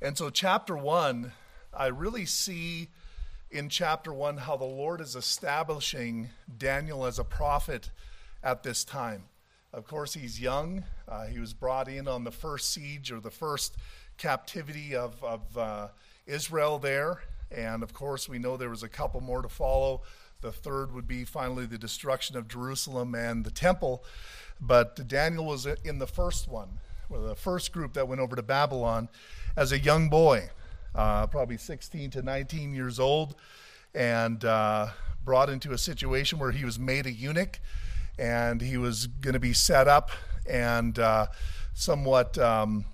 And so, chapter one, I really see in chapter one how the Lord is establishing Daniel as a prophet at this time. Of course, he's young. Uh, he was brought in on the first siege or the first captivity of, of uh, Israel there. And of course, we know there was a couple more to follow. The third would be finally the destruction of Jerusalem and the temple. But Daniel was in the first one, the first group that went over to Babylon as a young boy, uh, probably 16 to 19 years old, and uh, brought into a situation where he was made a eunuch and he was going to be set up and uh, somewhat um,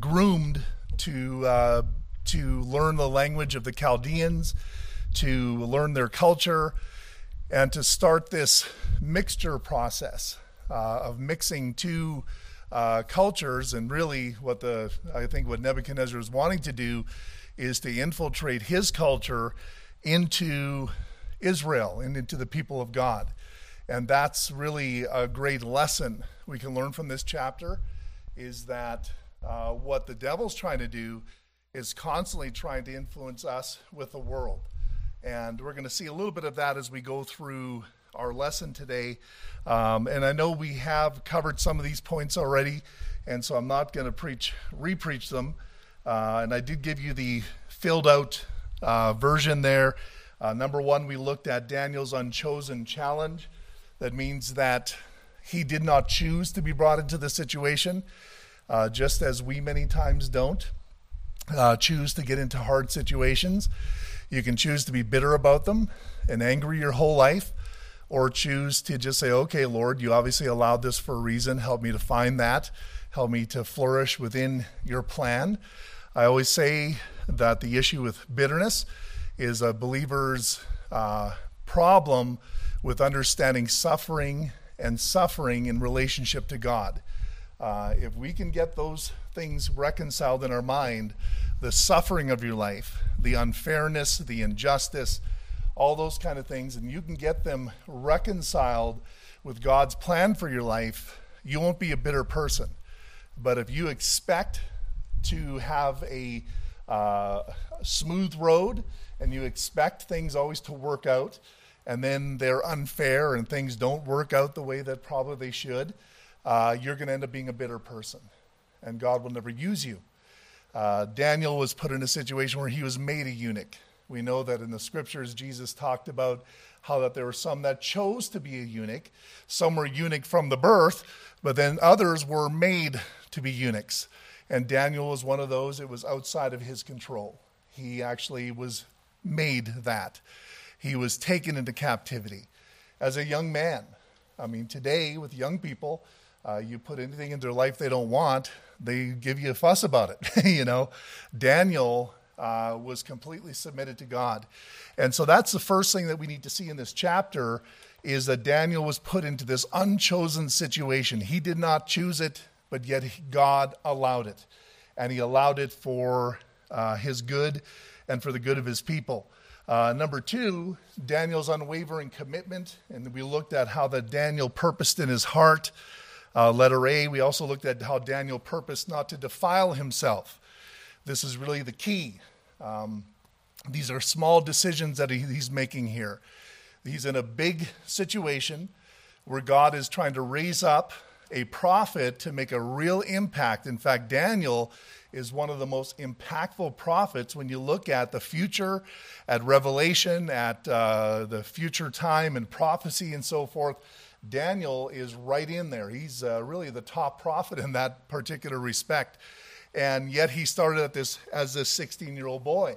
groomed to uh, to learn the language of the Chaldeans, to learn their culture, and to start this mixture process uh, of mixing two uh, cultures. And really, what the I think what Nebuchadnezzar is wanting to do is to infiltrate his culture into Israel and into the people of God. And that's really a great lesson we can learn from this chapter is that uh, what the devil's trying to do is constantly trying to influence us with the world. And we're going to see a little bit of that as we go through our lesson today. Um, and I know we have covered some of these points already, and so I'm not going to preach, repreach them. Uh, and I did give you the filled out uh, version there. Uh, number one, we looked at Daniel's unchosen challenge. That means that he did not choose to be brought into the situation, uh, just as we many times don't uh, choose to get into hard situations. You can choose to be bitter about them and angry your whole life, or choose to just say, okay, Lord, you obviously allowed this for a reason. Help me to find that. Help me to flourish within your plan. I always say that the issue with bitterness is a believer's uh, problem with understanding suffering and suffering in relationship to God. Uh, if we can get those things reconciled in our mind, the suffering of your life, the unfairness, the injustice, all those kind of things, and you can get them reconciled with God's plan for your life, you won't be a bitter person. But if you expect to have a uh, smooth road and you expect things always to work out, and then they're unfair and things don't work out the way that probably they should, uh, you're going to end up being a bitter person. And God will never use you. Uh, Daniel was put in a situation where he was made a eunuch. We know that in the scriptures, Jesus talked about how that there were some that chose to be a eunuch, some were eunuch from the birth, but then others were made to be eunuchs. And Daniel was one of those. It was outside of his control. He actually was made that. He was taken into captivity as a young man. I mean, today with young people, uh, you put anything in their life they don't want, they give you a fuss about it. you know, Daniel uh, was completely submitted to God. And so that's the first thing that we need to see in this chapter is that Daniel was put into this unchosen situation. He did not choose it, but yet God allowed it. And he allowed it for uh, his good and for the good of his people. Uh, number two, Daniel's unwavering commitment. And we looked at how that Daniel purposed in his heart. Uh, letter A, we also looked at how Daniel purposed not to defile himself. This is really the key. Um, these are small decisions that he, he's making here. He's in a big situation where God is trying to raise up a prophet to make a real impact. In fact, Daniel is one of the most impactful prophets when you look at the future, at Revelation, at uh, the future time and prophecy and so forth. Daniel is right in there. He's uh, really the top prophet in that particular respect. And yet he started at this as a 16 year old boy.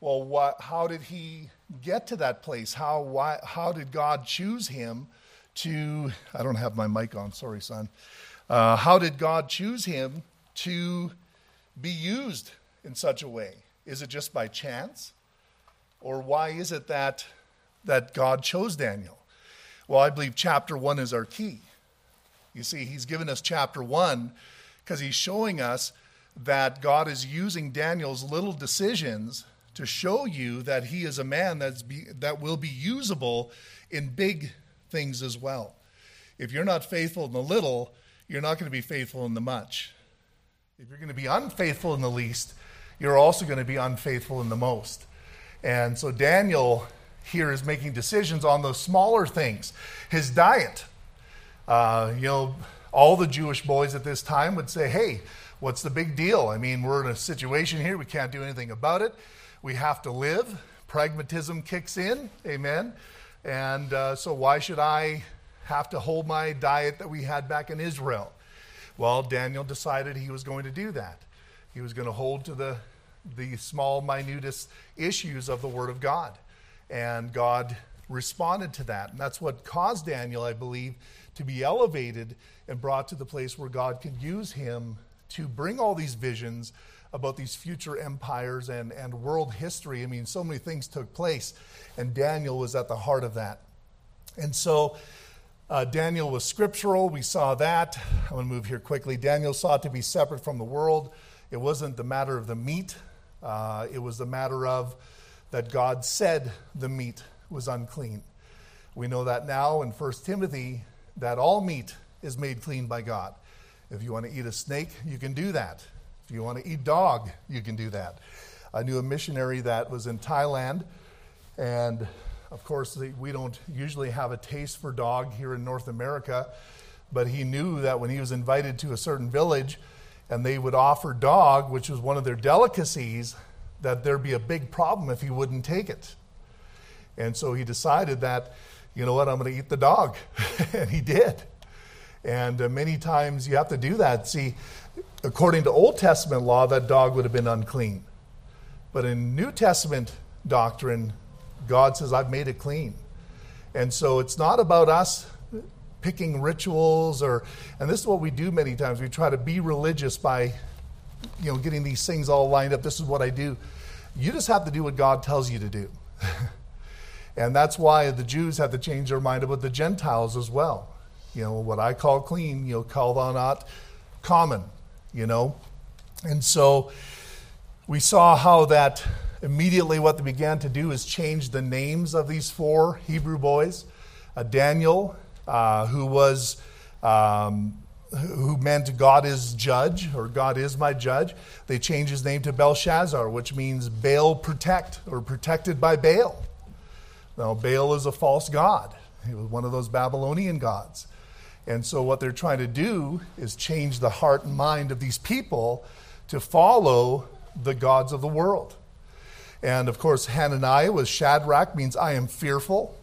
Well, what, how did he get to that place? How, why, how did God choose him to? I don't have my mic on, sorry, son. Uh, how did God choose him to be used in such a way? Is it just by chance? Or why is it that, that God chose Daniel? Well, I believe chapter one is our key. You see, he's given us chapter one because he's showing us that God is using Daniel's little decisions to show you that he is a man that's be, that will be usable in big things as well. If you're not faithful in the little, you're not going to be faithful in the much. If you're going to be unfaithful in the least, you're also going to be unfaithful in the most. And so Daniel here is making decisions on those smaller things. His diet. Uh, you know, all the Jewish boys at this time would say, hey, what's the big deal? I mean, we're in a situation here, we can't do anything about it. We have to live. Pragmatism kicks in, amen. And uh, so, why should I have to hold my diet that we had back in Israel? Well, Daniel decided he was going to do that. He was going to hold to the, the small, minutest issues of the Word of God. And God responded to that. And that's what caused Daniel, I believe, to be elevated and brought to the place where God could use him to bring all these visions about these future empires and, and world history. I mean, so many things took place, and Daniel was at the heart of that. And so, uh, Daniel was scriptural. We saw that. I'm going to move here quickly. Daniel sought to be separate from the world. It wasn't the matter of the meat, uh, it was the matter of that God said the meat was unclean. We know that now in 1 Timothy that all meat is made clean by God. If you want to eat a snake, you can do that. If you want to eat dog, you can do that. I knew a missionary that was in Thailand, and of course, we don't usually have a taste for dog here in North America, but he knew that when he was invited to a certain village and they would offer dog, which was one of their delicacies, that there'd be a big problem if he wouldn't take it. And so he decided that, you know what, I'm going to eat the dog. and he did. And uh, many times you have to do that. See, according to Old Testament law, that dog would have been unclean. But in New Testament doctrine, God says, I've made it clean. And so it's not about us picking rituals or, and this is what we do many times. We try to be religious by, you know, getting these things all lined up. This is what I do. You just have to do what God tells you to do. and that's why the Jews had to change their mind about the Gentiles as well you know, what I call clean, you know, call thou not common, you know. And so we saw how that immediately what they began to do is change the names of these four Hebrew boys. Uh, Daniel, uh, who was um, who meant God is judge or God is my judge. They changed his name to Belshazzar, which means Baal protect or protected by Baal. Now, Baal is a false god. He was one of those Babylonian gods. And so, what they're trying to do is change the heart and mind of these people to follow the gods of the world. And of course, Hananiah was Shadrach, means I am fearful.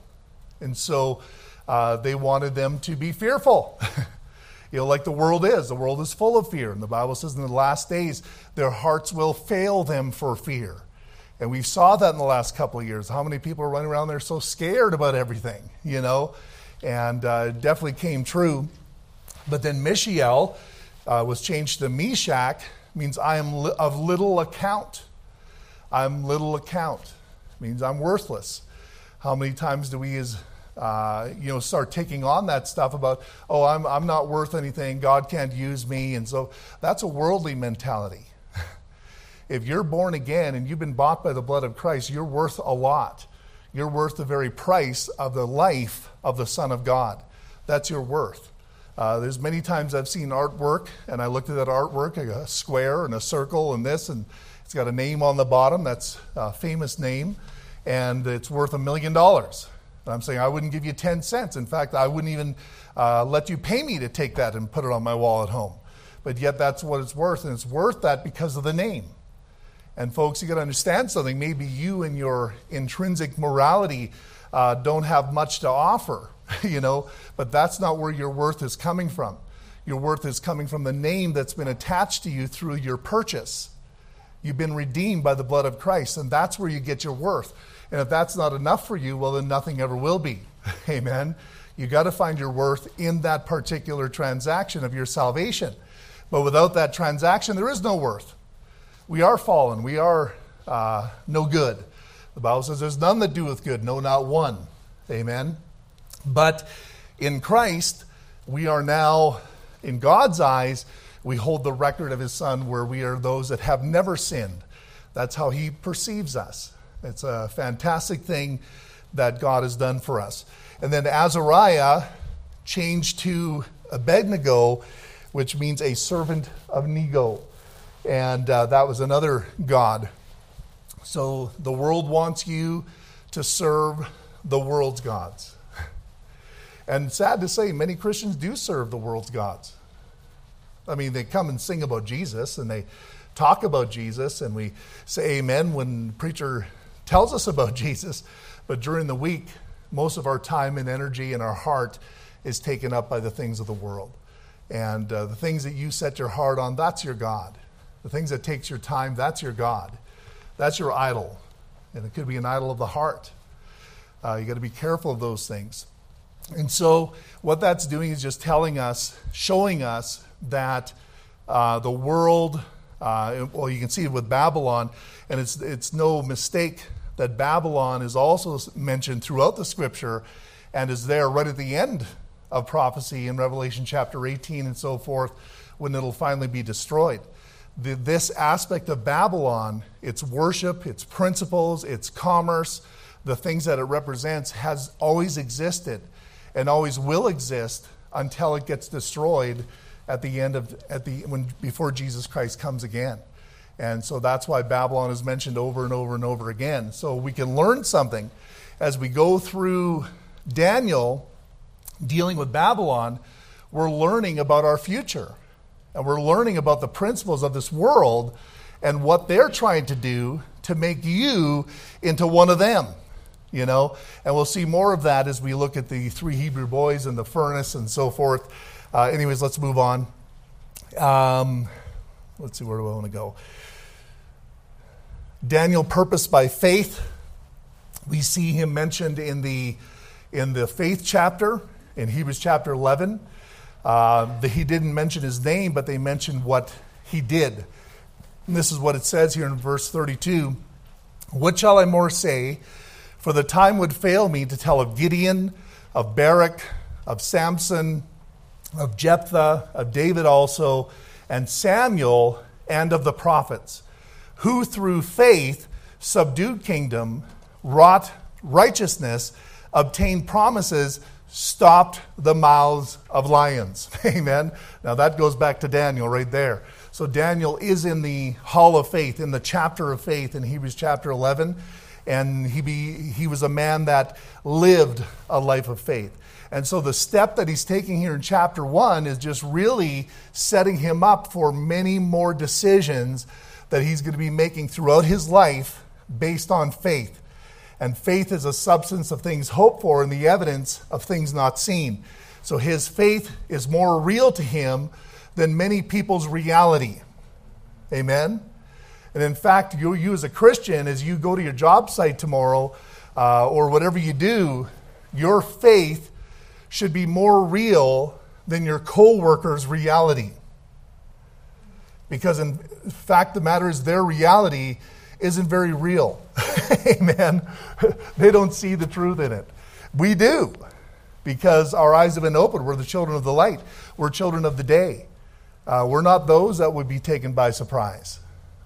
And so, uh, they wanted them to be fearful. you know, like the world is. The world is full of fear. And the Bible says in the last days, their hearts will fail them for fear. And we saw that in the last couple of years. How many people are running around there so scared about everything, you know? And uh, definitely came true. But then Mishael uh, was changed to Meshach, means I am li- of little account. I'm little account, means I'm worthless. How many times do we as uh, you know, start taking on that stuff about, oh, I'm, I'm not worth anything, God can't use me. And so that's a worldly mentality. if you're born again and you've been bought by the blood of Christ, you're worth a lot. You're worth the very price of the life of the Son of God. That's your worth. Uh, there's many times I've seen artwork, and I looked at that artwork, a square and a circle and this, and it's got a name on the bottom. That's a famous name, and it's worth a million dollars. And I'm saying I wouldn't give you 10 cents. In fact, I wouldn't even uh, let you pay me to take that and put it on my wall at home. But yet, that's what it's worth, and it's worth that because of the name. And folks, you got to understand something. Maybe you and your intrinsic morality uh, don't have much to offer, you know, but that's not where your worth is coming from. Your worth is coming from the name that's been attached to you through your purchase. You've been redeemed by the blood of Christ, and that's where you get your worth. And if that's not enough for you, well, then nothing ever will be. Amen. You got to find your worth in that particular transaction of your salvation. But without that transaction, there is no worth we are fallen. We are uh, no good. The Bible says there's none that doeth good, no, not one. Amen. But in Christ, we are now, in God's eyes, we hold the record of his Son where we are those that have never sinned. That's how he perceives us. It's a fantastic thing that God has done for us. And then Azariah changed to Abednego, which means a servant of Nego. And uh, that was another God. So the world wants you to serve the world's gods. And sad to say, many Christians do serve the world's gods. I mean, they come and sing about Jesus and they talk about Jesus, and we say amen when the preacher tells us about Jesus. But during the week, most of our time and energy and our heart is taken up by the things of the world. And uh, the things that you set your heart on, that's your God. The things that takes your time, that's your God. That's your idol. And it could be an idol of the heart. Uh, you got to be careful of those things. And so, what that's doing is just telling us, showing us that uh, the world, uh, well, you can see it with Babylon, and it's, it's no mistake that Babylon is also mentioned throughout the scripture and is there right at the end of prophecy in Revelation chapter 18 and so forth when it'll finally be destroyed. The, this aspect of Babylon, its worship, its principles, its commerce, the things that it represents, has always existed and always will exist until it gets destroyed at the end of at the when before Jesus Christ comes again. And so that's why Babylon is mentioned over and over and over again. So we can learn something as we go through Daniel dealing with Babylon, we're learning about our future. And we're learning about the principles of this world and what they're trying to do to make you into one of them you know? And we'll see more of that as we look at the three Hebrew boys and the furnace and so forth. Uh, anyways, let's move on. Um, let's see, where do I want to go? Daniel purpose by faith. We see him mentioned in the, in the faith chapter, in Hebrews chapter 11. Uh, he didn't mention his name, but they mentioned what he did. And this is what it says here in verse 32 What shall I more say? For the time would fail me to tell of Gideon, of Barak, of Samson, of Jephthah, of David also, and Samuel, and of the prophets, who through faith subdued kingdom, wrought righteousness, obtained promises, stopped the mouths of lions. Amen. Now that goes back to Daniel right there. So Daniel is in the hall of faith, in the chapter of faith in Hebrews chapter 11 and he, be, he was a man that lived a life of faith. And so the step that he's taking here in chapter one is just really setting him up for many more decisions that he's going to be making throughout his life based on faith. And faith is a substance of things hoped for and the evidence of things not seen. So his faith is more real to him than many people's reality. Amen? And in fact, you, you as a Christian, as you go to your job site tomorrow uh, or whatever you do, your faith should be more real than your co-worker's reality. Because in fact, the matter is their reality isn't very real. Amen. they don't see the truth in it. We do because our eyes have been opened. We're the children of the light. We're children of the day. Uh, we're not those that would be taken by surprise.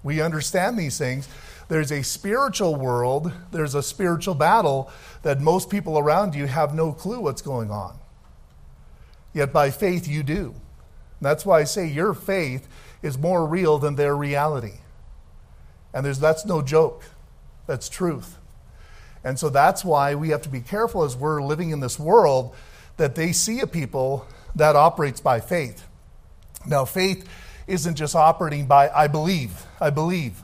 We understand these things. There's a spiritual world, there's a spiritual battle that most people around you have no clue what's going on. Yet by faith, you do. And that's why I say your faith is more real than their reality. And there's, that's no joke, that's truth. And so that's why we have to be careful as we're living in this world that they see a people that operates by faith. Now, faith isn't just operating by, I believe, I believe.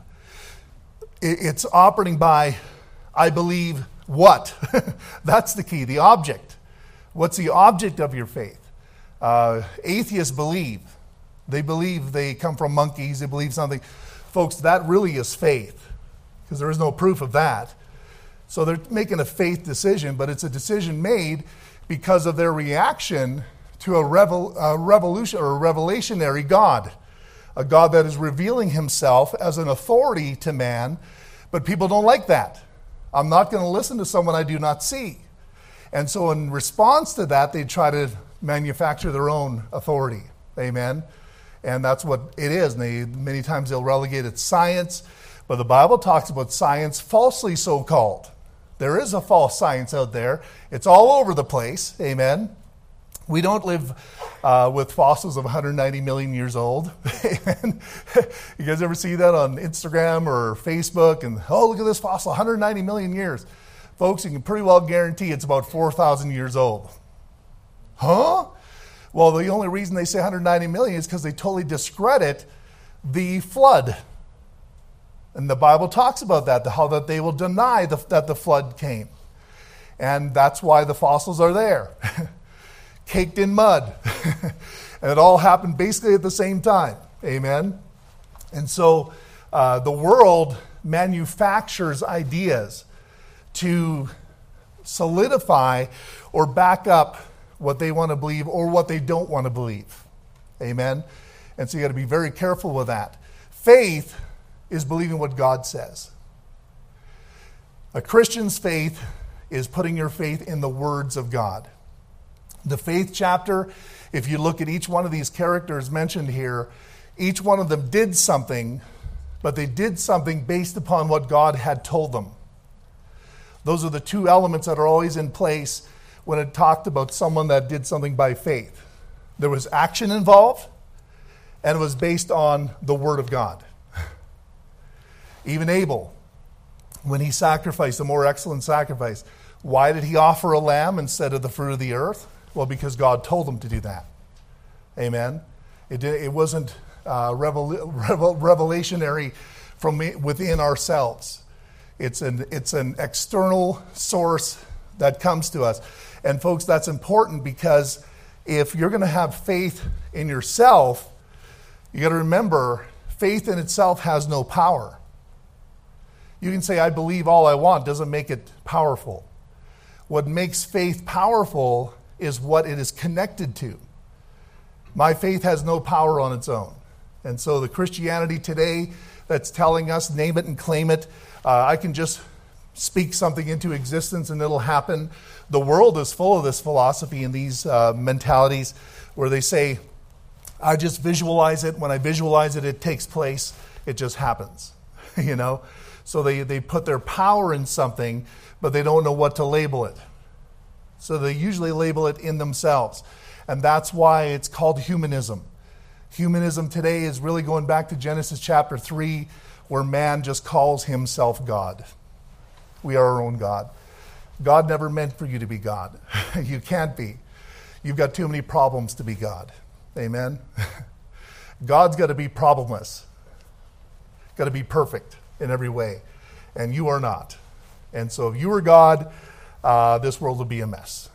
It's operating by, I believe what? That's the key, the object. What's the object of your faith? Uh, atheists believe. They believe they come from monkeys, they believe something. Folks, that really is faith, because there is no proof of that. So they're making a faith decision, but it's a decision made because of their reaction to a, revel, a revolution or a revelationary God a God that is revealing himself as an authority to man, but people don't like that. I'm not going to listen to someone I do not see. And so, in response to that, they try to manufacture their own authority. Amen. And that's what it is. And they, many times they'll relegate it science, but the Bible talks about science falsely so called. There is a false science out there, it's all over the place. Amen. We don't live uh, with fossils of 190 million years old. you guys ever see that on Instagram or Facebook? And oh, look at this fossil, 190 million years. Folks, you can pretty well guarantee it's about 4,000 years old. Huh? Well, the only reason they say 190 million is because they totally discredit the flood. And the Bible talks about that, how that they will deny the, that the flood came. And that's why the fossils are there, caked in mud. and it all happened basically at the same time. Amen? And so uh, the world manufactures ideas to solidify or back up what they want to believe or what they don't want to believe. Amen? And so you got to be very careful with that. Faith is believing what God says. A Christian's faith is putting your faith in the words of God. The faith chapter, if you look at each one of these characters mentioned here, each one of them did something, but they did something based upon what God had told them. Those are the two elements that are always in place when it talked about someone that did something by faith. There was action involved, and it was based on the Word of God. Even Abel, when he sacrificed a more excellent sacrifice, why did he offer a lamb instead of the fruit of the earth? Well, because God told him to do that. Amen. It, did, it wasn't uh, revel, revel, revelationary from within ourselves. It's an, it's an external source that comes to us. And, folks, that's important because if you're going to have faith in yourself, you got to remember faith in itself has no power. You can say, I believe all I want, doesn't make it powerful. What makes faith powerful is what it is connected to. My faith has no power on its own. And so the Christianity today that's telling us, name it and claim it, uh, I can just speak something into existence and it'll happen. The world is full of this philosophy and these uh, mentalities where they say, I just visualize it. When I visualize it, it takes place. It just happens, you know? So they, they put their power in something, but they don't know what to label it. So they usually label it in themselves. And that's why it's called humanism. Humanism today is really going back to Genesis chapter 3, where man just calls himself God. We are our own God. God never meant for you to be God. you can't be. You've got too many problems to be God. Amen? God's got to be problemless, got to be perfect in every way. And you are not. And so if you were God, uh, this world would be a mess.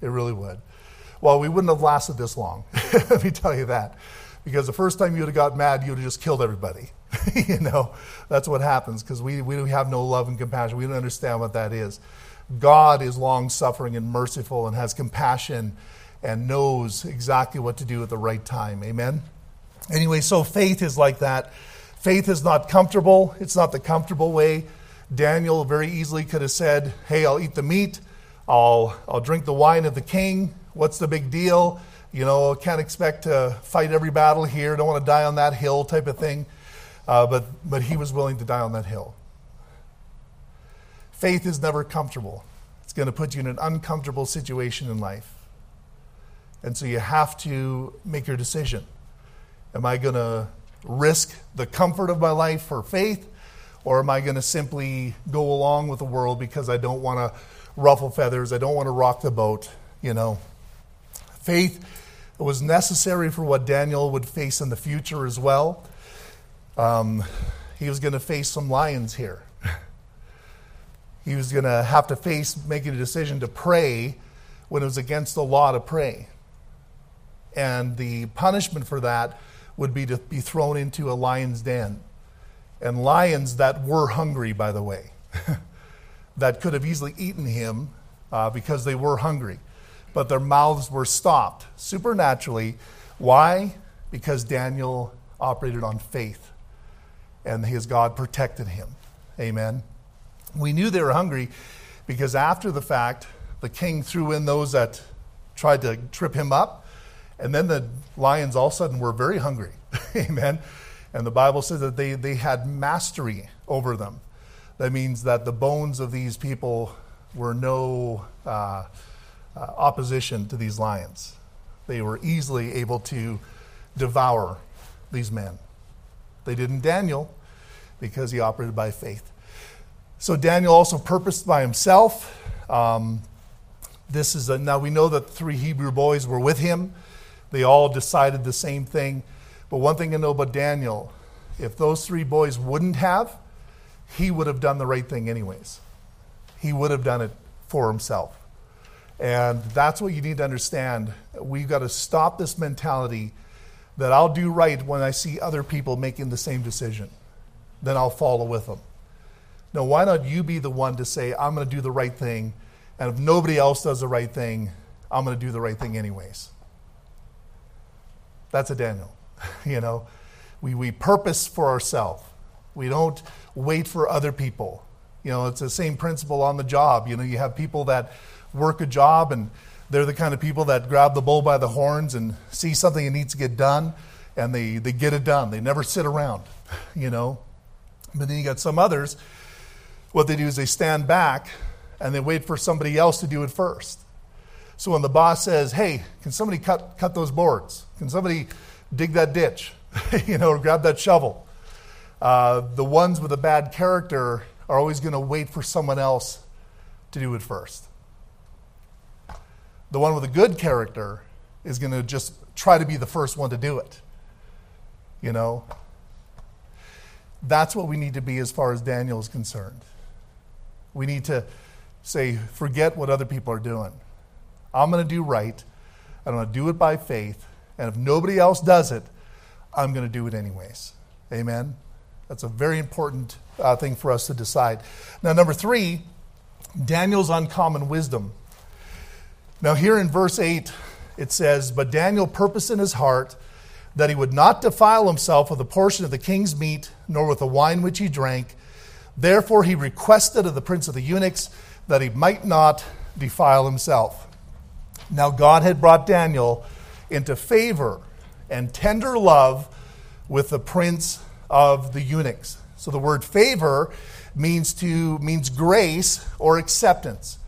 It really would. Well, we wouldn't have lasted this long. Let me tell you that. Because the first time you would have got mad, you would have just killed everybody. you know, that's what happens because we, we have no love and compassion. We don't understand what that is. God is long suffering and merciful and has compassion and knows exactly what to do at the right time. Amen? Anyway, so faith is like that. Faith is not comfortable, it's not the comfortable way. Daniel very easily could have said, Hey, I'll eat the meat, I'll, I'll drink the wine of the king. What's the big deal? You know, can't expect to fight every battle here, don't want to die on that hill type of thing. Uh, but, but he was willing to die on that hill. Faith is never comfortable, it's going to put you in an uncomfortable situation in life. And so you have to make your decision. Am I going to risk the comfort of my life for faith? Or am I going to simply go along with the world because I don't want to ruffle feathers? I don't want to rock the boat, you know? Faith was necessary for what Daniel would face in the future as well. Um, he was going to face some lions here. he was going to have to face making a decision to pray when it was against the law to pray. And the punishment for that would be to be thrown into a lion's den. And lions that were hungry, by the way, that could have easily eaten him uh, because they were hungry. But their mouths were stopped supernaturally. Why? Because Daniel operated on faith and his God protected him. Amen. We knew they were hungry because after the fact, the king threw in those that tried to trip him up and then the lions all of a sudden were very hungry. Amen. And the Bible says that they, they had mastery over them. That means that the bones of these people were no, uh, uh, opposition to these lions. They were easily able to devour these men. They didn't Daniel because he operated by faith. So Daniel also purposed by himself. Um, this is a, now we know that three Hebrew boys were with him. They all decided the same thing. But one thing I know about Daniel, if those three boys wouldn't have, he would have done the right thing anyways. He would have done it for himself. And that's what you need to understand. We've got to stop this mentality that I'll do right when I see other people making the same decision. Then I'll follow with them. No, why not you be the one to say, I'm going to do the right thing, and if nobody else does the right thing, I'm going to do the right thing anyways. That's a Daniel. you know, we, we purpose for ourselves. We don't wait for other people. You know, it's the same principle on the job. You know, you have people that work a job and they're the kind of people that grab the bull by the horns and see something that needs to get done and they, they get it done. They never sit around, you know. But then you got some others, what they do is they stand back and they wait for somebody else to do it first. So when the boss says, hey, can somebody cut, cut those boards? Can somebody dig that ditch? you know, or grab that shovel? Uh, the ones with a bad character are always going to wait for someone else to do it first. The one with a good character is going to just try to be the first one to do it. You know? That's what we need to be as far as Daniel is concerned. We need to say, forget what other people are doing. I'm going to do right. I'm going to do it by faith. And if nobody else does it, I'm going to do it anyways. Amen? That's a very important uh, thing for us to decide. Now, number three, Daniel's uncommon wisdom. Now, here in verse 8, it says, But Daniel purposed in his heart that he would not defile himself with a portion of the king's meat, nor with the wine which he drank. Therefore, he requested of the prince of the eunuchs that he might not defile himself. Now, God had brought Daniel into favor and tender love with the prince of the eunuchs. So the word favor means to means grace or acceptance.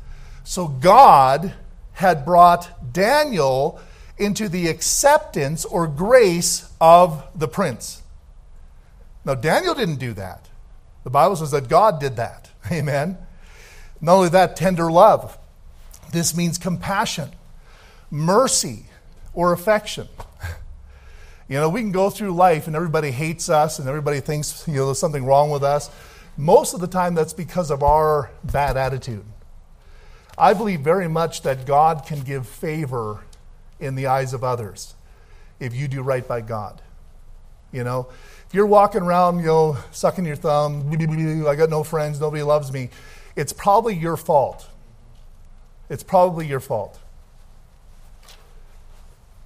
So God had brought Daniel into the acceptance or grace of the prince. Now, Daniel didn't do that. The Bible says that God did that. Amen. Not only that, tender love. This means compassion, mercy, or affection. You know, we can go through life and everybody hates us and everybody thinks, you know, there's something wrong with us. Most of the time, that's because of our bad attitude. I believe very much that God can give favor in the eyes of others if you do right by God. You know, if you're walking around, you know, sucking your thumb, I got no friends, nobody loves me, it's probably your fault. It's probably your fault.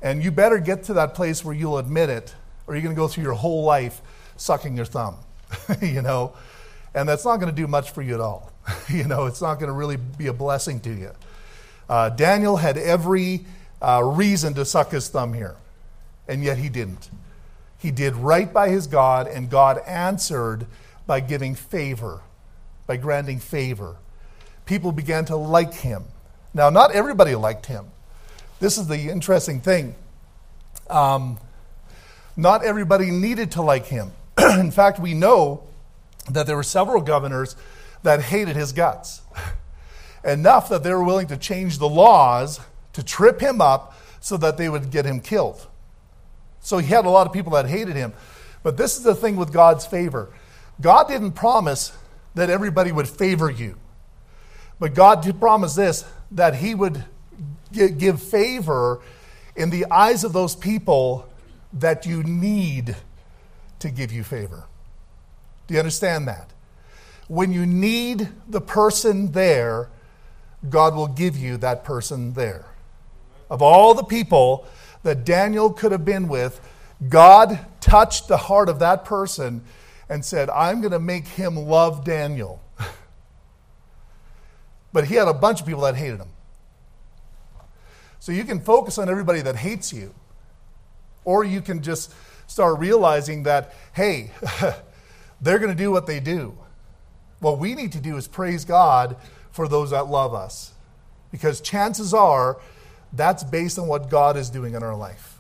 And you better get to that place where you'll admit it, or you're going to go through your whole life sucking your thumb, you know? And that's not going to do much for you at all. you know, it's not going to really be a blessing to you. Uh, Daniel had every uh, reason to suck his thumb here, and yet he didn't. He did right by his God, and God answered by giving favor, by granting favor. People began to like him. Now, not everybody liked him. This is the interesting thing. Um, not everybody needed to like him. In fact, we know that there were several governors that hated his guts. Enough that they were willing to change the laws to trip him up so that they would get him killed. So he had a lot of people that hated him. But this is the thing with God's favor God didn't promise that everybody would favor you. But God did promise this that he would give favor in the eyes of those people that you need to give you favor. Do you understand that? When you need the person there, God will give you that person there. Of all the people that Daniel could have been with, God touched the heart of that person and said, I'm going to make him love Daniel. but he had a bunch of people that hated him. So you can focus on everybody that hates you, or you can just start realizing that, hey, they're going to do what they do. What we need to do is praise God for those that love us Because chances are that's based on what God is doing in our life.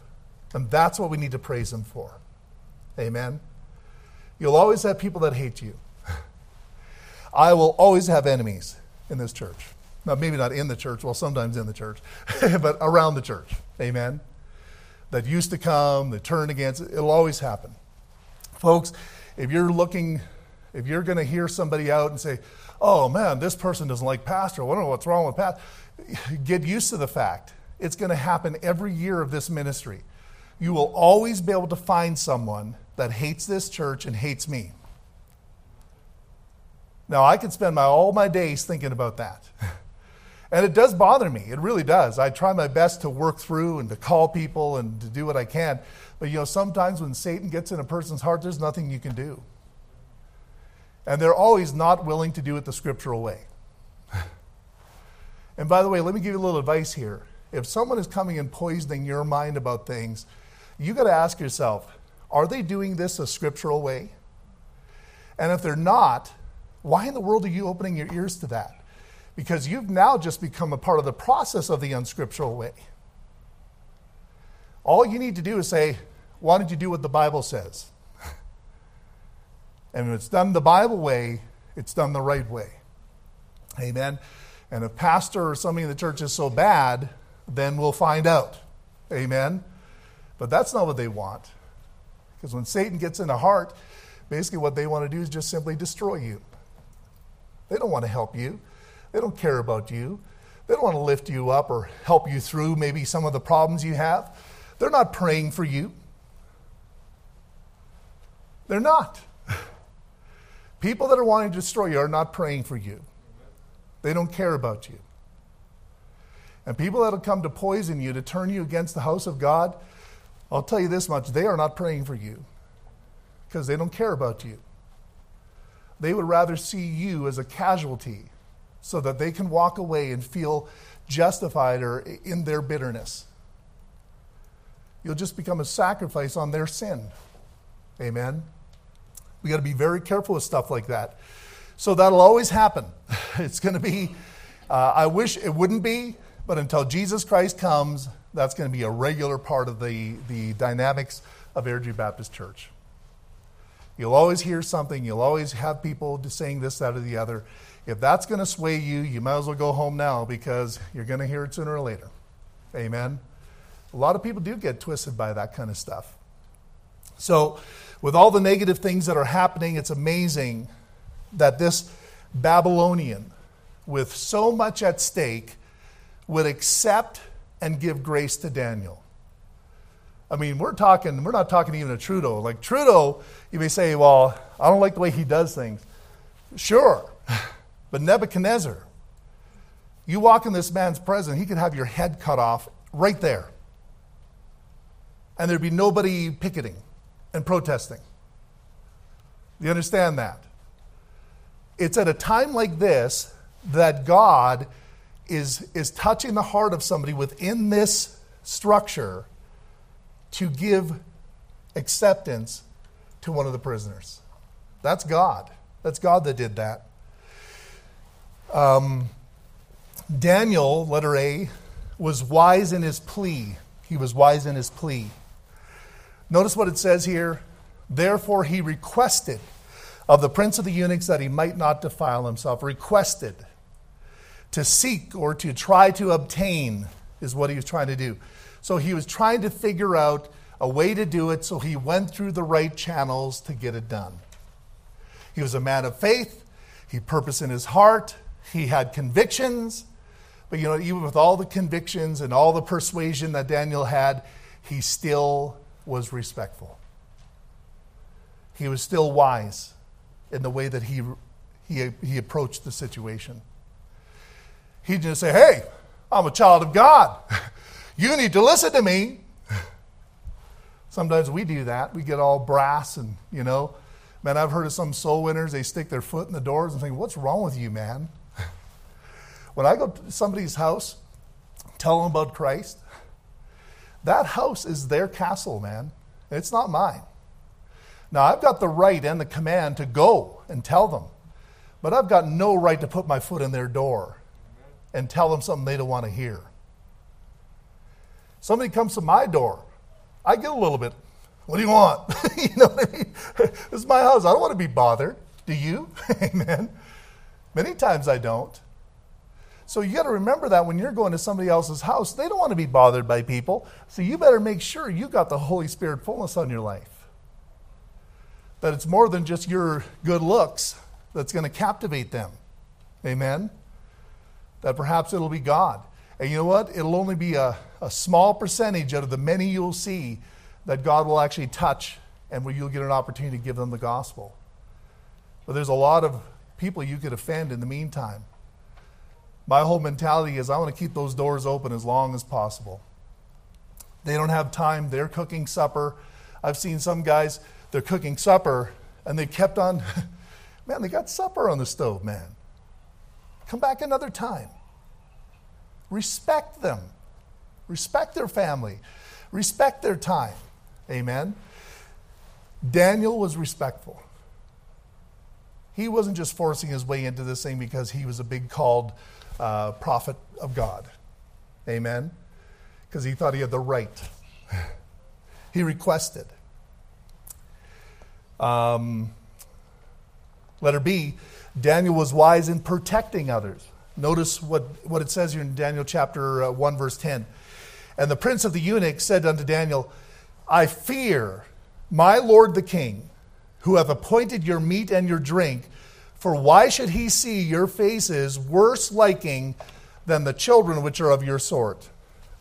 And that's what we need to praise Him for. Amen. You'll always have people that hate you. I will always have enemies in this church. Now, maybe not in the church, well, sometimes in the church, but around the church. Amen. That used to come, that turned against it. It'll always happen. Folks, if you're looking, if you're going to hear somebody out and say, oh man, this person doesn't like Pastor, I wonder what's wrong with Pastor, get used to the fact it's going to happen every year of this ministry. You will always be able to find someone that hates this church and hates me. Now, I could spend my, all my days thinking about that. And it does bother me. It really does. I try my best to work through and to call people and to do what I can. But you know, sometimes when Satan gets in a person's heart, there's nothing you can do. And they're always not willing to do it the scriptural way. and by the way, let me give you a little advice here. If someone is coming and poisoning your mind about things, you got to ask yourself, are they doing this a scriptural way? And if they're not, why in the world are you opening your ears to that? Because you've now just become a part of the process of the unscriptural way. All you need to do is say, why don't you do what the Bible says? And if it's done the Bible way, it's done the right way. Amen. And if pastor or somebody in the church is so bad, then we'll find out. Amen. But that's not what they want. Because when Satan gets in the heart, basically what they want to do is just simply destroy you. They don't want to help you. They don't care about you. They don't want to lift you up or help you through maybe some of the problems you have. They're not praying for you. They're not. People that are wanting to destroy you are not praying for you. They don't care about you. And people that will come to poison you, to turn you against the house of God, I'll tell you this much they are not praying for you because they don't care about you. They would rather see you as a casualty so that they can walk away and feel justified or in their bitterness. You'll just become a sacrifice on their sin. Amen. We got to be very careful with stuff like that. So that'll always happen. It's going to be, uh, I wish it wouldn't be, but until Jesus Christ comes, that's going to be a regular part of the, the dynamics of Airdrie Baptist Church. You'll always hear something, you'll always have people saying this, that, or the other. If that's going to sway you, you might as well go home now because you're going to hear it sooner or later. Amen. A lot of people do get twisted by that kind of stuff. So, with all the negative things that are happening, it's amazing that this Babylonian, with so much at stake, would accept and give grace to Daniel. I mean, we're talking, we're not talking even to Trudeau. Like Trudeau, you may say, well, I don't like the way he does things. Sure. But Nebuchadnezzar, you walk in this man's presence, he could have your head cut off right there. And there'd be nobody picketing and protesting. You understand that? It's at a time like this that God is, is touching the heart of somebody within this structure to give acceptance to one of the prisoners. That's God. That's God that did that. Um, Daniel, letter A, was wise in his plea. He was wise in his plea. Notice what it says here. Therefore, he requested of the prince of the eunuchs that he might not defile himself. Requested. To seek or to try to obtain is what he was trying to do. So he was trying to figure out a way to do it, so he went through the right channels to get it done. He was a man of faith, he purposed in his heart, he had convictions, but you know, even with all the convictions and all the persuasion that Daniel had, he still was respectful. He was still wise in the way that he, he, he approached the situation. He didn't say, Hey, I'm a child of God. You need to listen to me. Sometimes we do that. We get all brass and, you know, man, I've heard of some soul winners, they stick their foot in the doors and think, What's wrong with you, man? When I go to somebody's house, tell them about Christ, that house is their castle, man. It's not mine. Now, I've got the right and the command to go and tell them, but I've got no right to put my foot in their door and tell them something they don't want to hear. Somebody comes to my door, I get a little bit, what do you want? you know what I mean? This is my house. I don't want to be bothered. Do you? Amen. Many times I don't. So you got to remember that when you're going to somebody else's house, they don't want to be bothered by people. So you better make sure you got the Holy Spirit fullness on your life. That it's more than just your good looks that's going to captivate them. Amen. That perhaps it'll be God. And you know what? It'll only be a, a small percentage out of the many you'll see that God will actually touch and where you'll get an opportunity to give them the gospel. But there's a lot of people you could offend in the meantime. My whole mentality is I want to keep those doors open as long as possible. They don't have time, they're cooking supper. I've seen some guys, they're cooking supper and they kept on, man, they got supper on the stove, man. Come back another time. Respect them, respect their family, respect their time. Amen. Daniel was respectful. He wasn't just forcing his way into this thing because he was a big called uh, prophet of God. Amen. Because he thought he had the right. he requested. Um, letter B Daniel was wise in protecting others. Notice what, what it says here in Daniel chapter uh, 1, verse 10. And the prince of the eunuchs said unto Daniel, I fear my lord the king, who hath appointed your meat and your drink, for why should he see your faces worse liking than the children which are of your sort?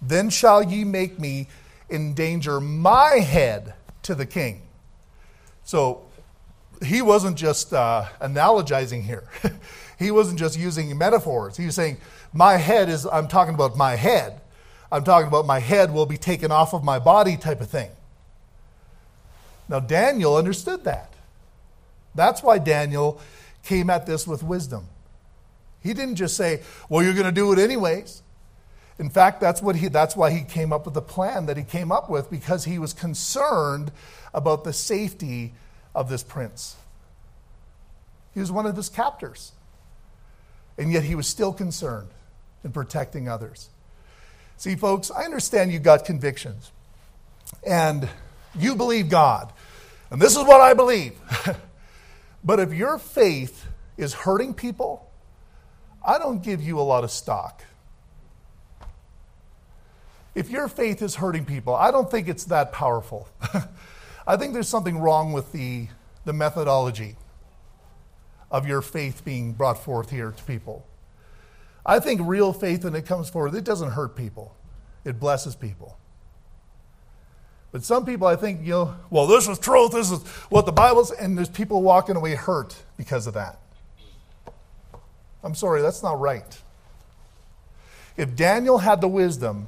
Then shall ye make me endanger my head to the king. So he wasn't just uh, analogizing here. he wasn't just using metaphors. He was saying, My head is, I'm talking about my head. I'm talking about my head will be taken off of my body type of thing. Now, Daniel understood that. That's why Daniel came at this with wisdom. He didn't just say, Well, you're going to do it anyways. In fact, that's, what he, that's why he came up with the plan that he came up with, because he was concerned about the safety of this prince. He was one of his captors. And yet he was still concerned in protecting others. See, folks, I understand you got convictions. And you believe God. And this is what I believe. but if your faith is hurting people, I don't give you a lot of stock. If your faith is hurting people, I don't think it's that powerful. I think there's something wrong with the, the methodology of your faith being brought forth here to people. I think real faith, when it comes forward, it doesn't hurt people, it blesses people. But some people, I think, you know, well, this is truth, this is what the Bible's, and there's people walking away hurt because of that. I'm sorry, that's not right. If Daniel had the wisdom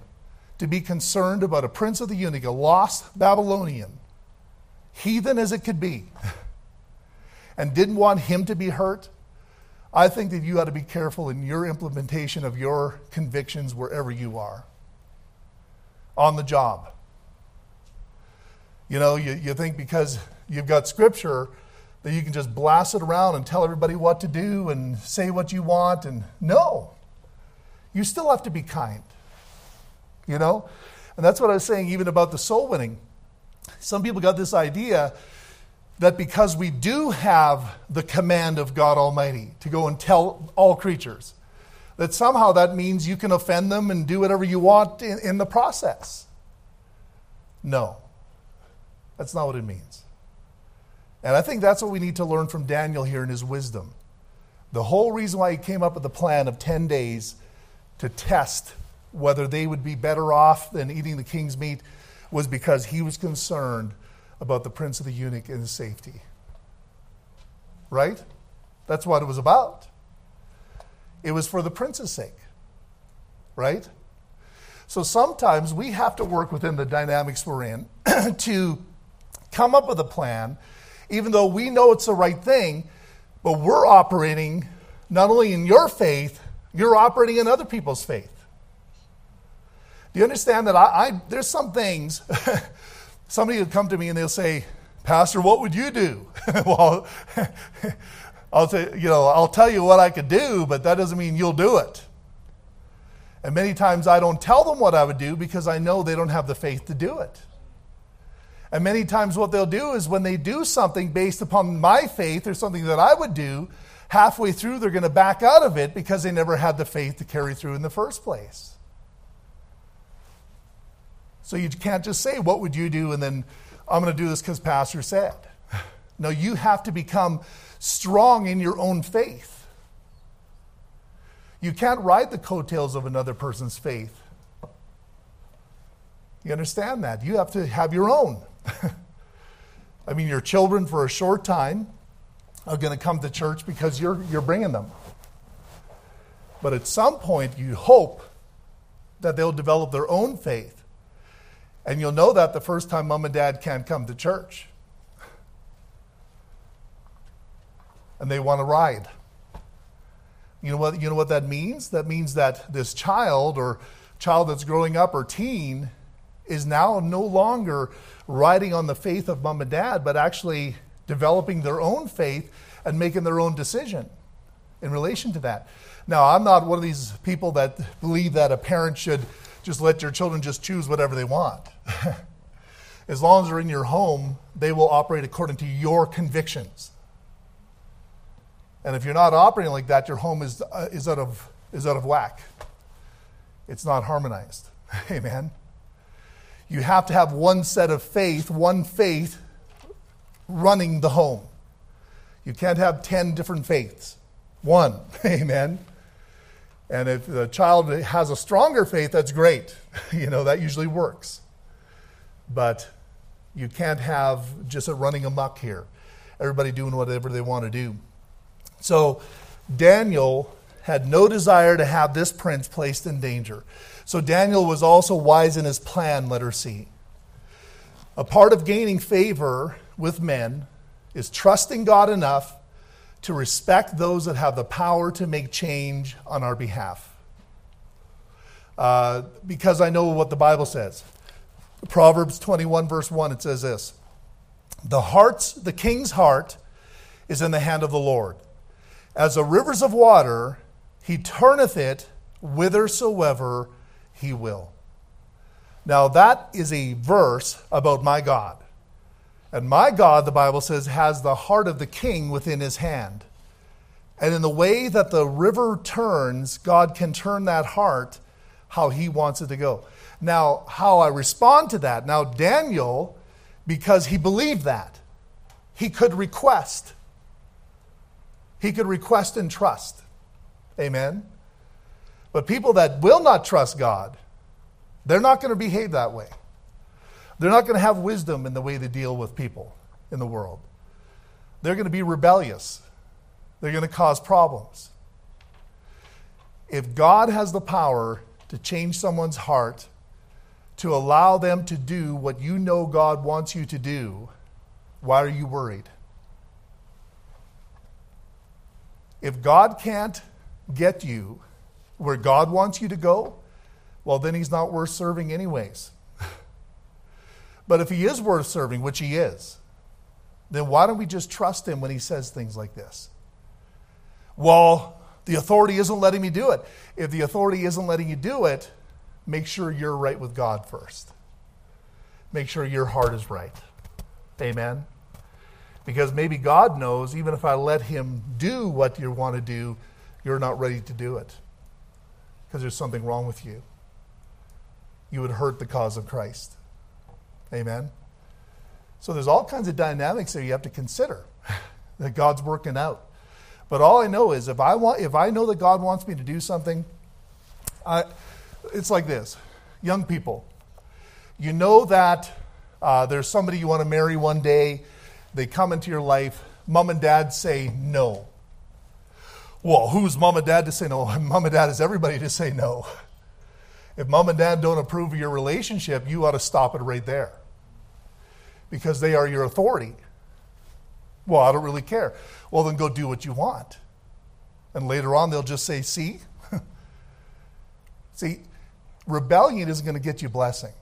to be concerned about a prince of the eunuch, a lost Babylonian, heathen as it could be, and didn't want him to be hurt, I think that you ought to be careful in your implementation of your convictions wherever you are. On the job. You know, you, you think because you've got scripture that you can just blast it around and tell everybody what to do and say what you want. And no, you still have to be kind. You know? And that's what I was saying even about the soul winning. Some people got this idea that because we do have the command of God Almighty to go and tell all creatures, that somehow that means you can offend them and do whatever you want in, in the process. No, that's not what it means. And I think that's what we need to learn from Daniel here in his wisdom. The whole reason why he came up with the plan of 10 days to test whether they would be better off than eating the king's meat was because he was concerned about the prince of the eunuch and his safety. Right? That's what it was about. It was for the prince's sake. Right? So sometimes we have to work within the dynamics we're in to come up with a plan, even though we know it's the right thing, but we're operating not only in your faith, you're operating in other people's faith. Do you understand that I, I there's some things somebody would come to me and they'll say, Pastor, what would you do? well, I'll say, you know, I'll tell you what I could do, but that doesn't mean you'll do it. And many times I don't tell them what I would do because I know they don't have the faith to do it. And many times what they'll do is when they do something based upon my faith or something that I would do, halfway through they're going to back out of it because they never had the faith to carry through in the first place. So you can't just say, What would you do? and then I'm going to do this because Pastor said. No, you have to become strong in your own faith. You can't ride the coattails of another person's faith. You understand that? You have to have your own. I mean, your children for a short time are going to come to church because you're, you're bringing them. But at some point, you hope that they'll develop their own faith and you'll know that the first time mom and dad can't come to church. And they want to ride. You know what, you know what that means? That means that this child or child that's growing up or teen is now no longer riding on the faith of mom and dad, but actually developing their own faith and making their own decision in relation to that. Now, I'm not one of these people that believe that a parent should just let your children just choose whatever they want. as long as they're in your home, they will operate according to your convictions. And if you're not operating like that, your home is, uh, is, out, of, is out of whack. It's not harmonized. Amen. You have to have one set of faith, one faith running the home. You can't have 10 different faiths. One. Amen. And if the child has a stronger faith, that's great. you know, that usually works. But you can't have just a running amok here. Everybody doing whatever they want to do. So Daniel had no desire to have this prince placed in danger. So Daniel was also wise in his plan, let her see. A part of gaining favor with men is trusting God enough to respect those that have the power to make change on our behalf. Uh, because I know what the Bible says. Proverbs 21, verse 1, it says this The heart's, the king's heart is in the hand of the Lord. As the rivers of water, he turneth it whithersoever he will. Now, that is a verse about my God. And my God, the Bible says, has the heart of the king within his hand. And in the way that the river turns, God can turn that heart how he wants it to go. Now, how I respond to that. Now, Daniel, because he believed that, he could request. He could request and trust. Amen. But people that will not trust God, they're not going to behave that way. They're not going to have wisdom in the way they deal with people in the world. They're going to be rebellious. They're going to cause problems. If God has the power to change someone's heart, to allow them to do what you know God wants you to do, why are you worried? If God can't get you where God wants you to go, well, then he's not worth serving, anyways. But if he is worth serving, which he is, then why don't we just trust him when he says things like this? Well, the authority isn't letting me do it. If the authority isn't letting you do it, make sure you're right with God first. Make sure your heart is right. Amen. Because maybe God knows, even if I let him do what you want to do, you're not ready to do it. Because there's something wrong with you. You would hurt the cause of Christ. Amen. So there's all kinds of dynamics that you have to consider that God's working out. But all I know is if I want if I know that God wants me to do something, I, it's like this. Young people, you know that uh, there's somebody you want to marry one day, they come into your life, mom and dad say no. Well, who's mom and dad to say no? Mom and dad is everybody to say no. If mom and dad don't approve of your relationship, you ought to stop it right there because they are your authority. Well, I don't really care. Well, then go do what you want. And later on, they'll just say, see? see, rebellion isn't going to get you blessing.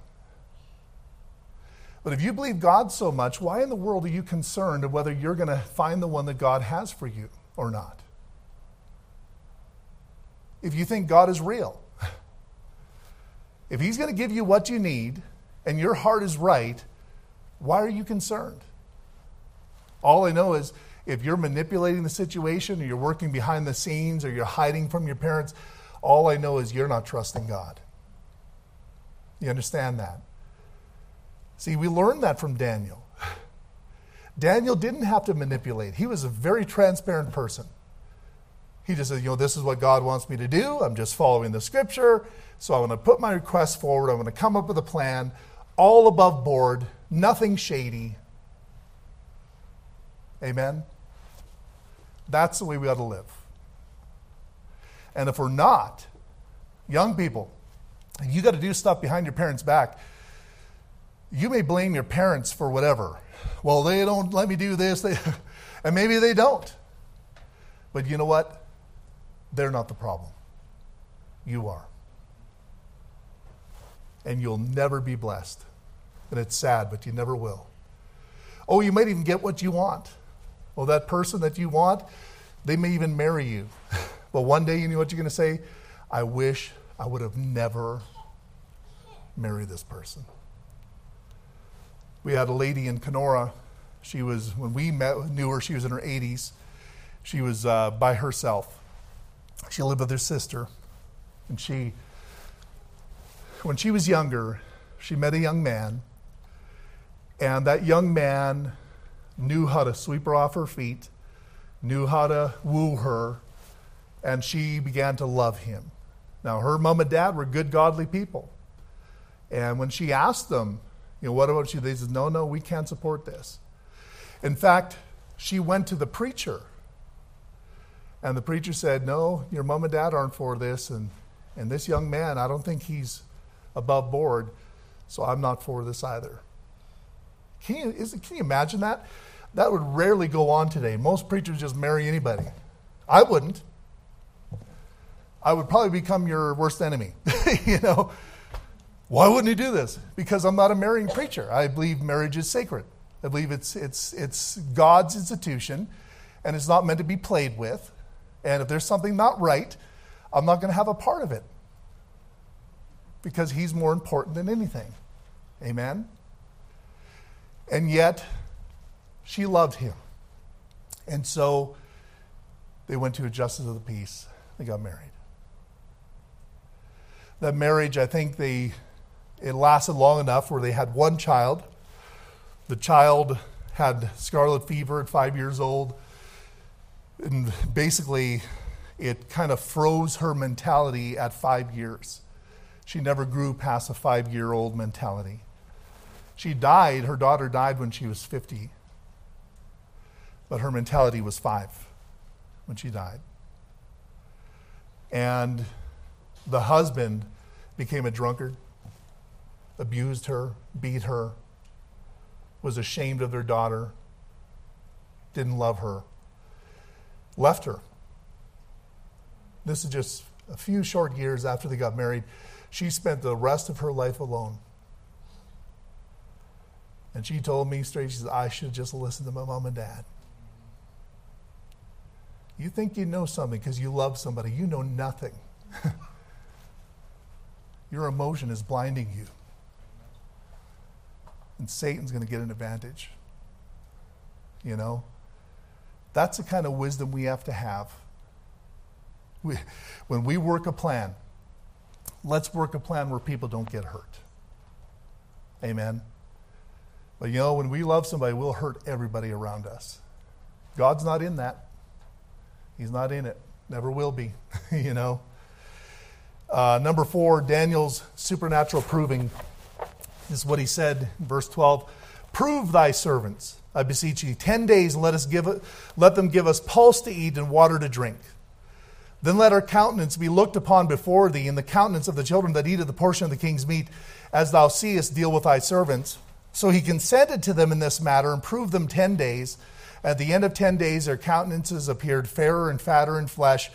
But if you believe God so much, why in the world are you concerned of whether you're going to find the one that God has for you or not? If you think God is real, If He's going to give you what you need and your heart is right, why are you concerned? All I know is if you're manipulating the situation or you're working behind the scenes or you're hiding from your parents, all I know is you're not trusting God. You understand that? See, we learned that from Daniel. Daniel didn't have to manipulate, he was a very transparent person. He just says, you know, this is what God wants me to do. I'm just following the scripture. So I'm going to put my request forward. I'm going to come up with a plan, all above board, nothing shady. Amen? That's the way we ought to live. And if we're not, young people, you got to do stuff behind your parents' back. You may blame your parents for whatever. Well, they don't let me do this, they, and maybe they don't. But you know what? They're not the problem. You are. And you'll never be blessed. And it's sad, but you never will. Oh, you might even get what you want. Well, that person that you want, they may even marry you. but one day, you know what you're going to say? I wish I would have never married this person. We had a lady in Kenora. She was, when we met, knew her, she was in her 80s. She was uh, by herself. She lived with her sister. And she, when she was younger, she met a young man. And that young man knew how to sweep her off her feet, knew how to woo her, and she began to love him. Now, her mom and dad were good, godly people. And when she asked them, you know, what about you? They said, no, no, we can't support this. In fact, she went to the preacher. And the preacher said, no, your mom and dad aren't for this. And, and this young man, I don't think he's above board, so I'm not for this either. Can you, is, can you imagine that? That would rarely go on today. Most preachers just marry anybody. I wouldn't. I would probably become your worst enemy. you know, why wouldn't he do this? Because I'm not a marrying preacher. I believe marriage is sacred. I believe it's, it's, it's God's institution and it's not meant to be played with. And if there's something not right, I'm not going to have a part of it because he's more important than anything. Amen? And yet, she loved him. And so they went to a justice of the peace. They got married. That marriage, I think they it lasted long enough where they had one child. The child had scarlet fever at five years old. And basically, it kind of froze her mentality at five years. She never grew past a five year old mentality. She died, her daughter died when she was 50, but her mentality was five when she died. And the husband became a drunkard, abused her, beat her, was ashamed of their daughter, didn't love her, left her. This is just a few short years after they got married. She spent the rest of her life alone. And she told me straight, she said, I should just listen to my mom and dad. You think you know something because you love somebody, you know nothing. Your emotion is blinding you. And Satan's going to get an advantage. You know? That's the kind of wisdom we have to have. We, when we work a plan, let's work a plan where people don't get hurt. Amen. But you know, when we love somebody, we'll hurt everybody around us. God's not in that. He's not in it. Never will be, you know. Uh, number four, Daniel's supernatural proving. This is what he said in verse 12. Prove thy servants, I beseech you, ten days, and let, us give let them give us pulse to eat and water to drink. Then let our countenance be looked upon before thee, and the countenance of the children that eat of the portion of the king's meat, as thou seest, deal with thy servants. So he consented to them in this matter and proved them ten days. At the end of ten days, their countenances appeared fairer and fatter in flesh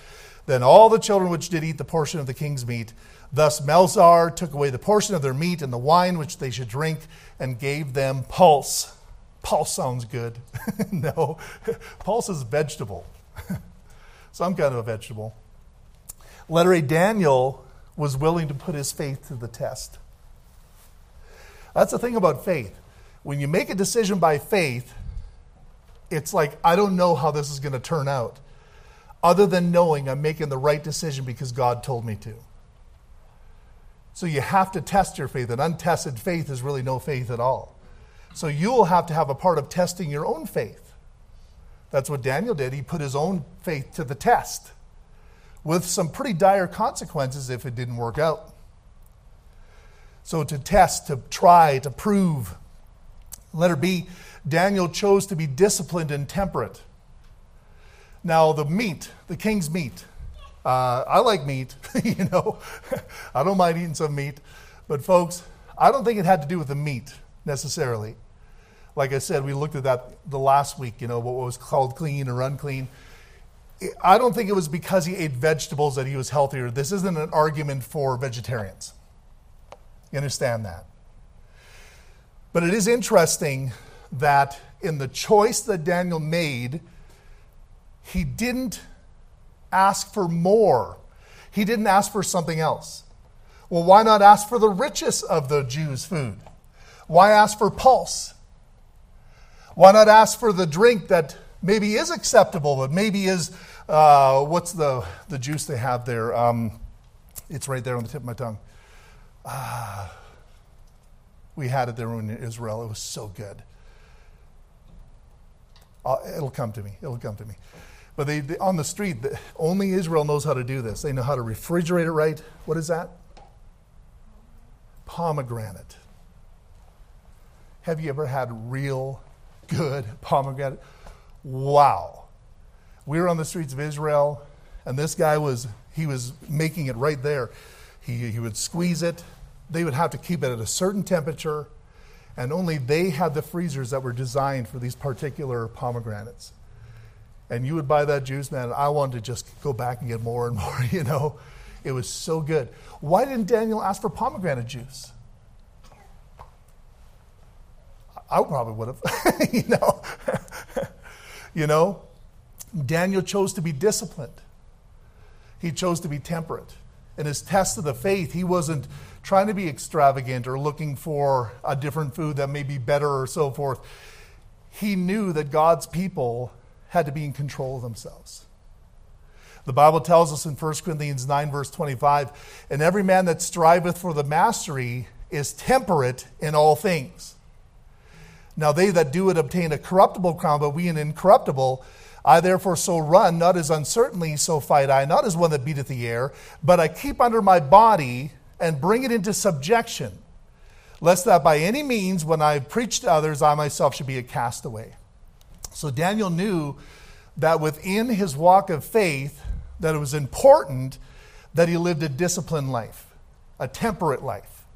than all the children which did eat the portion of the king's meat. Thus Melzar took away the portion of their meat and the wine which they should drink and gave them pulse. Pulse sounds good. no, pulse is vegetable, some kind of a vegetable. Letter A Daniel was willing to put his faith to the test. That's the thing about faith. When you make a decision by faith, it's like, I don't know how this is going to turn out, other than knowing I'm making the right decision because God told me to. So you have to test your faith. An untested faith is really no faith at all. So you'll have to have a part of testing your own faith. That's what Daniel did. He put his own faith to the test with some pretty dire consequences if it didn't work out. So to test, to try, to prove. Letter B, Daniel chose to be disciplined and temperate. Now, the meat, the king's meat, uh, I like meat, you know. I don't mind eating some meat. But, folks, I don't think it had to do with the meat necessarily. Like I said, we looked at that the last week, you know, what was called clean or unclean. I don't think it was because he ate vegetables that he was healthier. This isn't an argument for vegetarians. You understand that? But it is interesting that in the choice that Daniel made, he didn't ask for more. He didn't ask for something else. Well, why not ask for the richest of the Jews' food? Why ask for pulse? Why not ask for the drink that maybe is acceptable, but maybe is, uh, what's the, the juice they have there? Um, it's right there on the tip of my tongue. Ah, we had it there in Israel. It was so good. Uh, it'll come to me. It'll come to me. But they, they, on the street, the, only Israel knows how to do this. They know how to refrigerate it right. What is that? Pomegranate. Have you ever had real good pomegranate? Wow. We were on the streets of Israel, and this guy was, he was making it right there. He, he would squeeze it. They would have to keep it at a certain temperature, and only they had the freezers that were designed for these particular pomegranates and you would buy that juice, man. I wanted to just go back and get more and more, you know. It was so good. Why didn't Daniel ask for pomegranate juice? I probably would have, you know. you know, Daniel chose to be disciplined. He chose to be temperate. In his test of the faith, he wasn't trying to be extravagant or looking for a different food that may be better or so forth. He knew that God's people had to be in control of themselves. The Bible tells us in 1 Corinthians 9, verse 25, and every man that striveth for the mastery is temperate in all things. Now they that do it obtain a corruptible crown, but we an incorruptible. I therefore so run, not as uncertainly, so fight I, not as one that beateth the air, but I keep under my body and bring it into subjection, lest that by any means, when I preach to others, I myself should be a castaway. So Daniel knew that within his walk of faith, that it was important that he lived a disciplined life, a temperate life.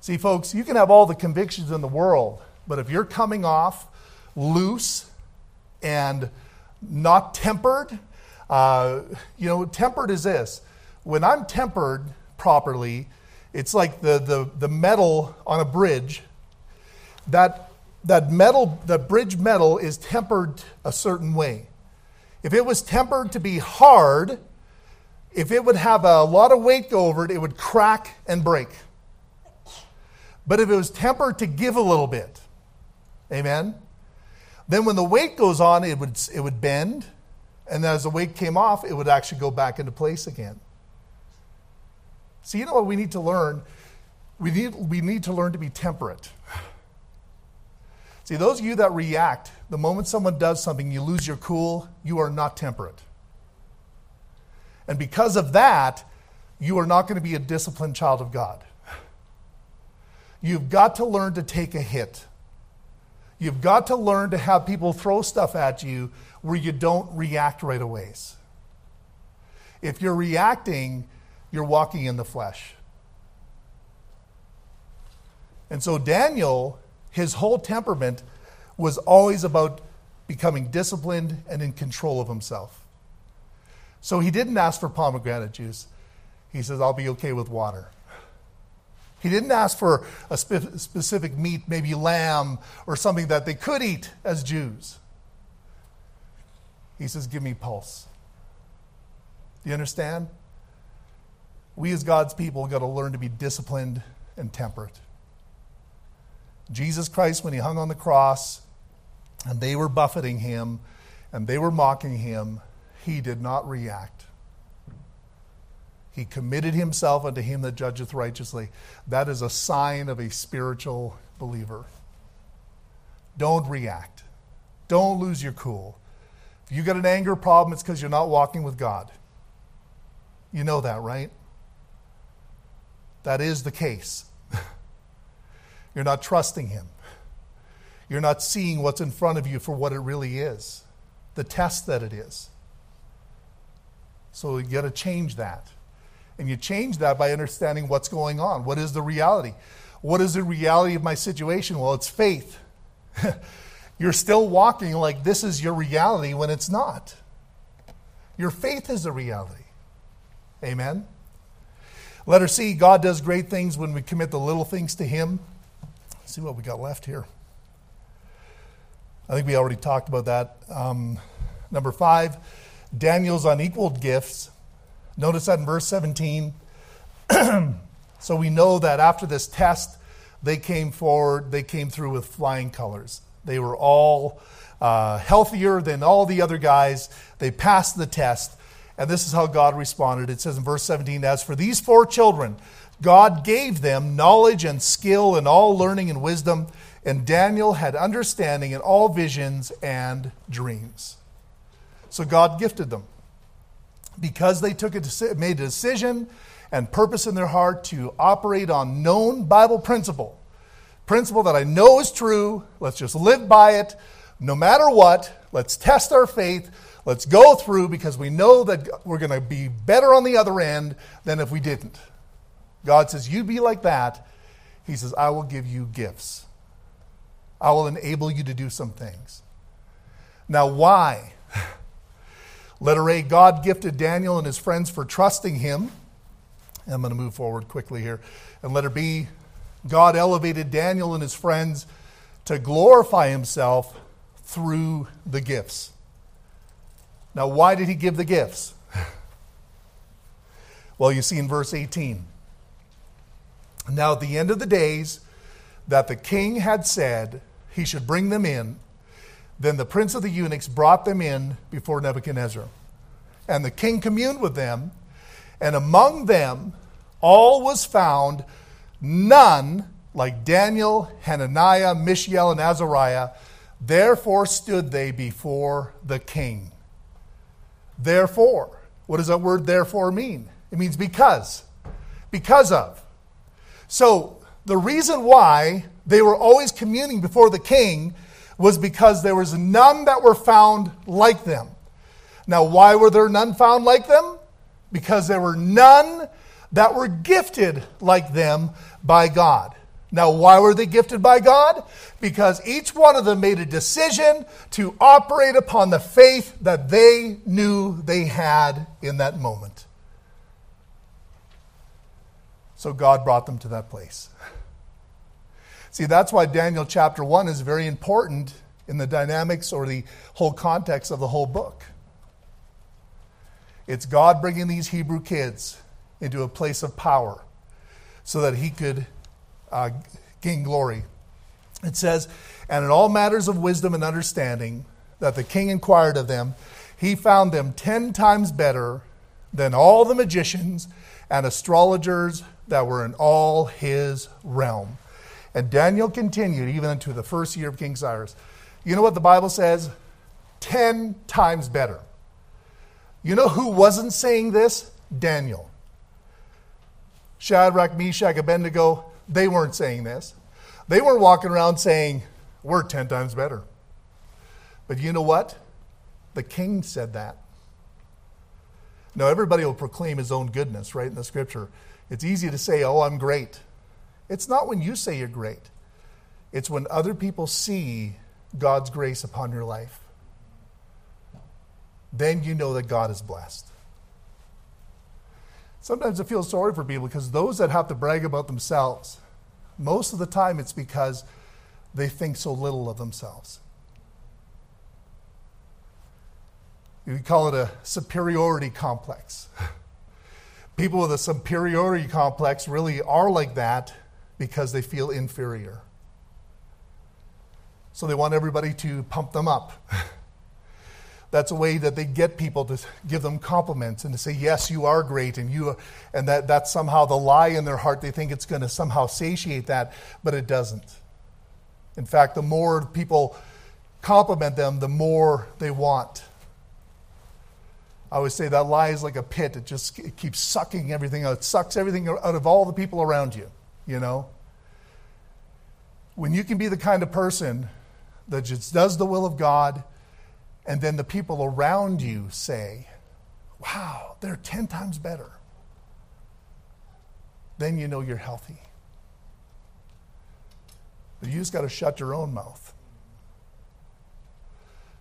See, folks, you can have all the convictions in the world, but if you're coming off loose and not tempered, uh, you know, tempered is this. When I'm tempered properly, it's like the, the, the metal on a bridge that that metal, the bridge metal is tempered a certain way. If it was tempered to be hard, if it would have a lot of weight go over it, it would crack and break. But if it was tempered to give a little bit, amen, then when the weight goes on, it would, it would bend, and as the weight came off, it would actually go back into place again. So, you know what we need to learn? We need, we need to learn to be temperate. See, those of you that react, the moment someone does something, you lose your cool, you are not temperate. And because of that, you are not going to be a disciplined child of God. You've got to learn to take a hit. You've got to learn to have people throw stuff at you where you don't react right away. If you're reacting, you're walking in the flesh. And so Daniel his whole temperament was always about becoming disciplined and in control of himself. So he didn't ask for pomegranate juice. He says, I'll be okay with water. He didn't ask for a spe- specific meat, maybe lamb or something that they could eat as Jews. He says, Give me pulse. Do you understand? We as God's people got to learn to be disciplined and temperate. Jesus Christ, when he hung on the cross and they were buffeting him and they were mocking him, he did not react. He committed himself unto him that judgeth righteously. That is a sign of a spiritual believer. Don't react. Don't lose your cool. If you got an anger problem, it's because you're not walking with God. You know that, right? That is the case. you're not trusting Him. You're not seeing what's in front of you for what it really is, the test that it is. So you got to change that. And you change that by understanding what's going on. What is the reality? What is the reality of my situation? Well, it's faith. You're still walking like this is your reality when it's not. Your faith is a reality. Amen. Letter C God does great things when we commit the little things to Him. Let's see what we got left here. I think we already talked about that. Um, number five, Daniel's unequaled gifts. Notice that in verse 17. so we know that after this test, they came forward, they came through with flying colors. They were all uh, healthier than all the other guys. They passed the test. And this is how God responded. It says in verse 17 As for these four children, God gave them knowledge and skill and all learning and wisdom, and Daniel had understanding in all visions and dreams. So God gifted them because they took a made a decision and purpose in their heart to operate on known Bible principle. Principle that I know is true. Let's just live by it no matter what. Let's test our faith. Let's go through because we know that we're going to be better on the other end than if we didn't. God says, You be like that. He says, I will give you gifts. I will enable you to do some things. Now, why? Letter A God gifted Daniel and his friends for trusting him. I'm going to move forward quickly here. And letter B God elevated Daniel and his friends to glorify himself through the gifts. Now, why did he give the gifts? well, you see in verse 18. Now, at the end of the days that the king had said he should bring them in, then the prince of the eunuchs brought them in before Nebuchadnezzar. And the king communed with them, and among them all was found none like Daniel, Hananiah, Mishael, and Azariah. Therefore stood they before the king. Therefore. What does that word therefore mean? It means because. Because of. So the reason why they were always communing before the king was because there was none that were found like them. Now, why were there none found like them? Because there were none that were gifted like them by God. Now, why were they gifted by God? Because each one of them made a decision to operate upon the faith that they knew they had in that moment. So God brought them to that place. See, that's why Daniel chapter 1 is very important in the dynamics or the whole context of the whole book. It's God bringing these Hebrew kids into a place of power so that he could uh, gain glory. It says, And in all matters of wisdom and understanding that the king inquired of them, he found them ten times better than all the magicians and astrologers that were in all his realm. And Daniel continued even into the first year of King Cyrus. You know what the Bible says? Ten times better. You know who wasn't saying this? Daniel. Shadrach, Meshach, Abednego, they weren't saying this. They weren't walking around saying, We're ten times better. But you know what? The king said that. Now, everybody will proclaim his own goodness, right, in the scripture. It's easy to say, Oh, I'm great. It's not when you say you're great, it's when other people see God's grace upon your life. Then you know that God is blessed. Sometimes I feel sorry for people because those that have to brag about themselves, most of the time it's because they think so little of themselves. You call it a superiority complex. People with a superiority complex really are like that because they feel inferior. So they want everybody to pump them up. That's a way that they get people to give them compliments and to say, "Yes, you are great," and you, and that that's somehow the lie in their heart. They think it's going to somehow satiate that, but it doesn't. In fact, the more people compliment them, the more they want. I always say that lie is like a pit. It just it keeps sucking everything out. It sucks everything out of all the people around you, you know? When you can be the kind of person that just does the will of God, and then the people around you say, wow, they're 10 times better, then you know you're healthy. But you just got to shut your own mouth.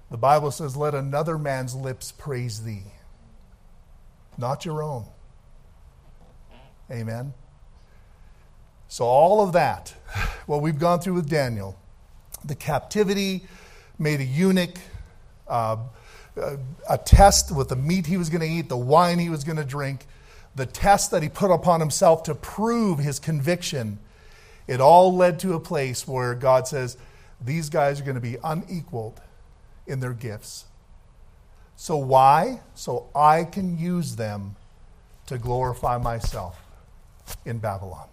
The Bible says, let another man's lips praise thee not your own. Amen. So, all of that, what we've gone through with Daniel, the captivity, made a eunuch, uh, a test with the meat he was going to eat, the wine he was going to drink, the test that he put upon himself to prove his conviction, it all led to a place where God says, These guys are going to be unequaled in their gifts. So, why? So I can use them to glorify myself in Babylon.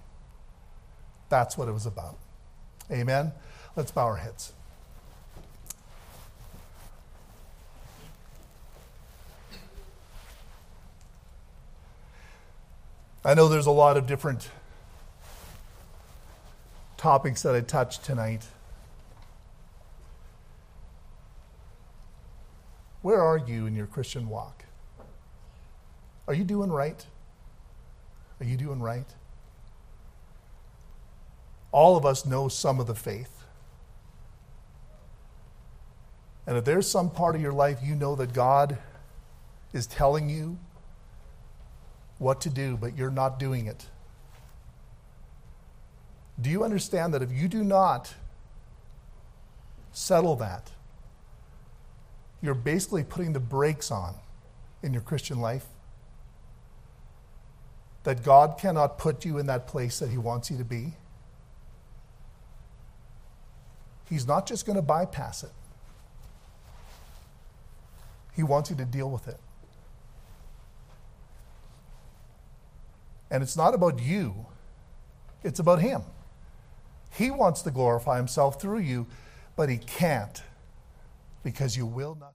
That's what it was about. Amen? Let's bow our heads. I know there's a lot of different topics that I touched tonight. Where are you in your Christian walk? Are you doing right? Are you doing right? All of us know some of the faith. And if there's some part of your life you know that God is telling you what to do, but you're not doing it, do you understand that if you do not settle that, you're basically putting the brakes on in your Christian life. That God cannot put you in that place that He wants you to be. He's not just going to bypass it, He wants you to deal with it. And it's not about you, it's about Him. He wants to glorify Himself through you, but He can't because you will not.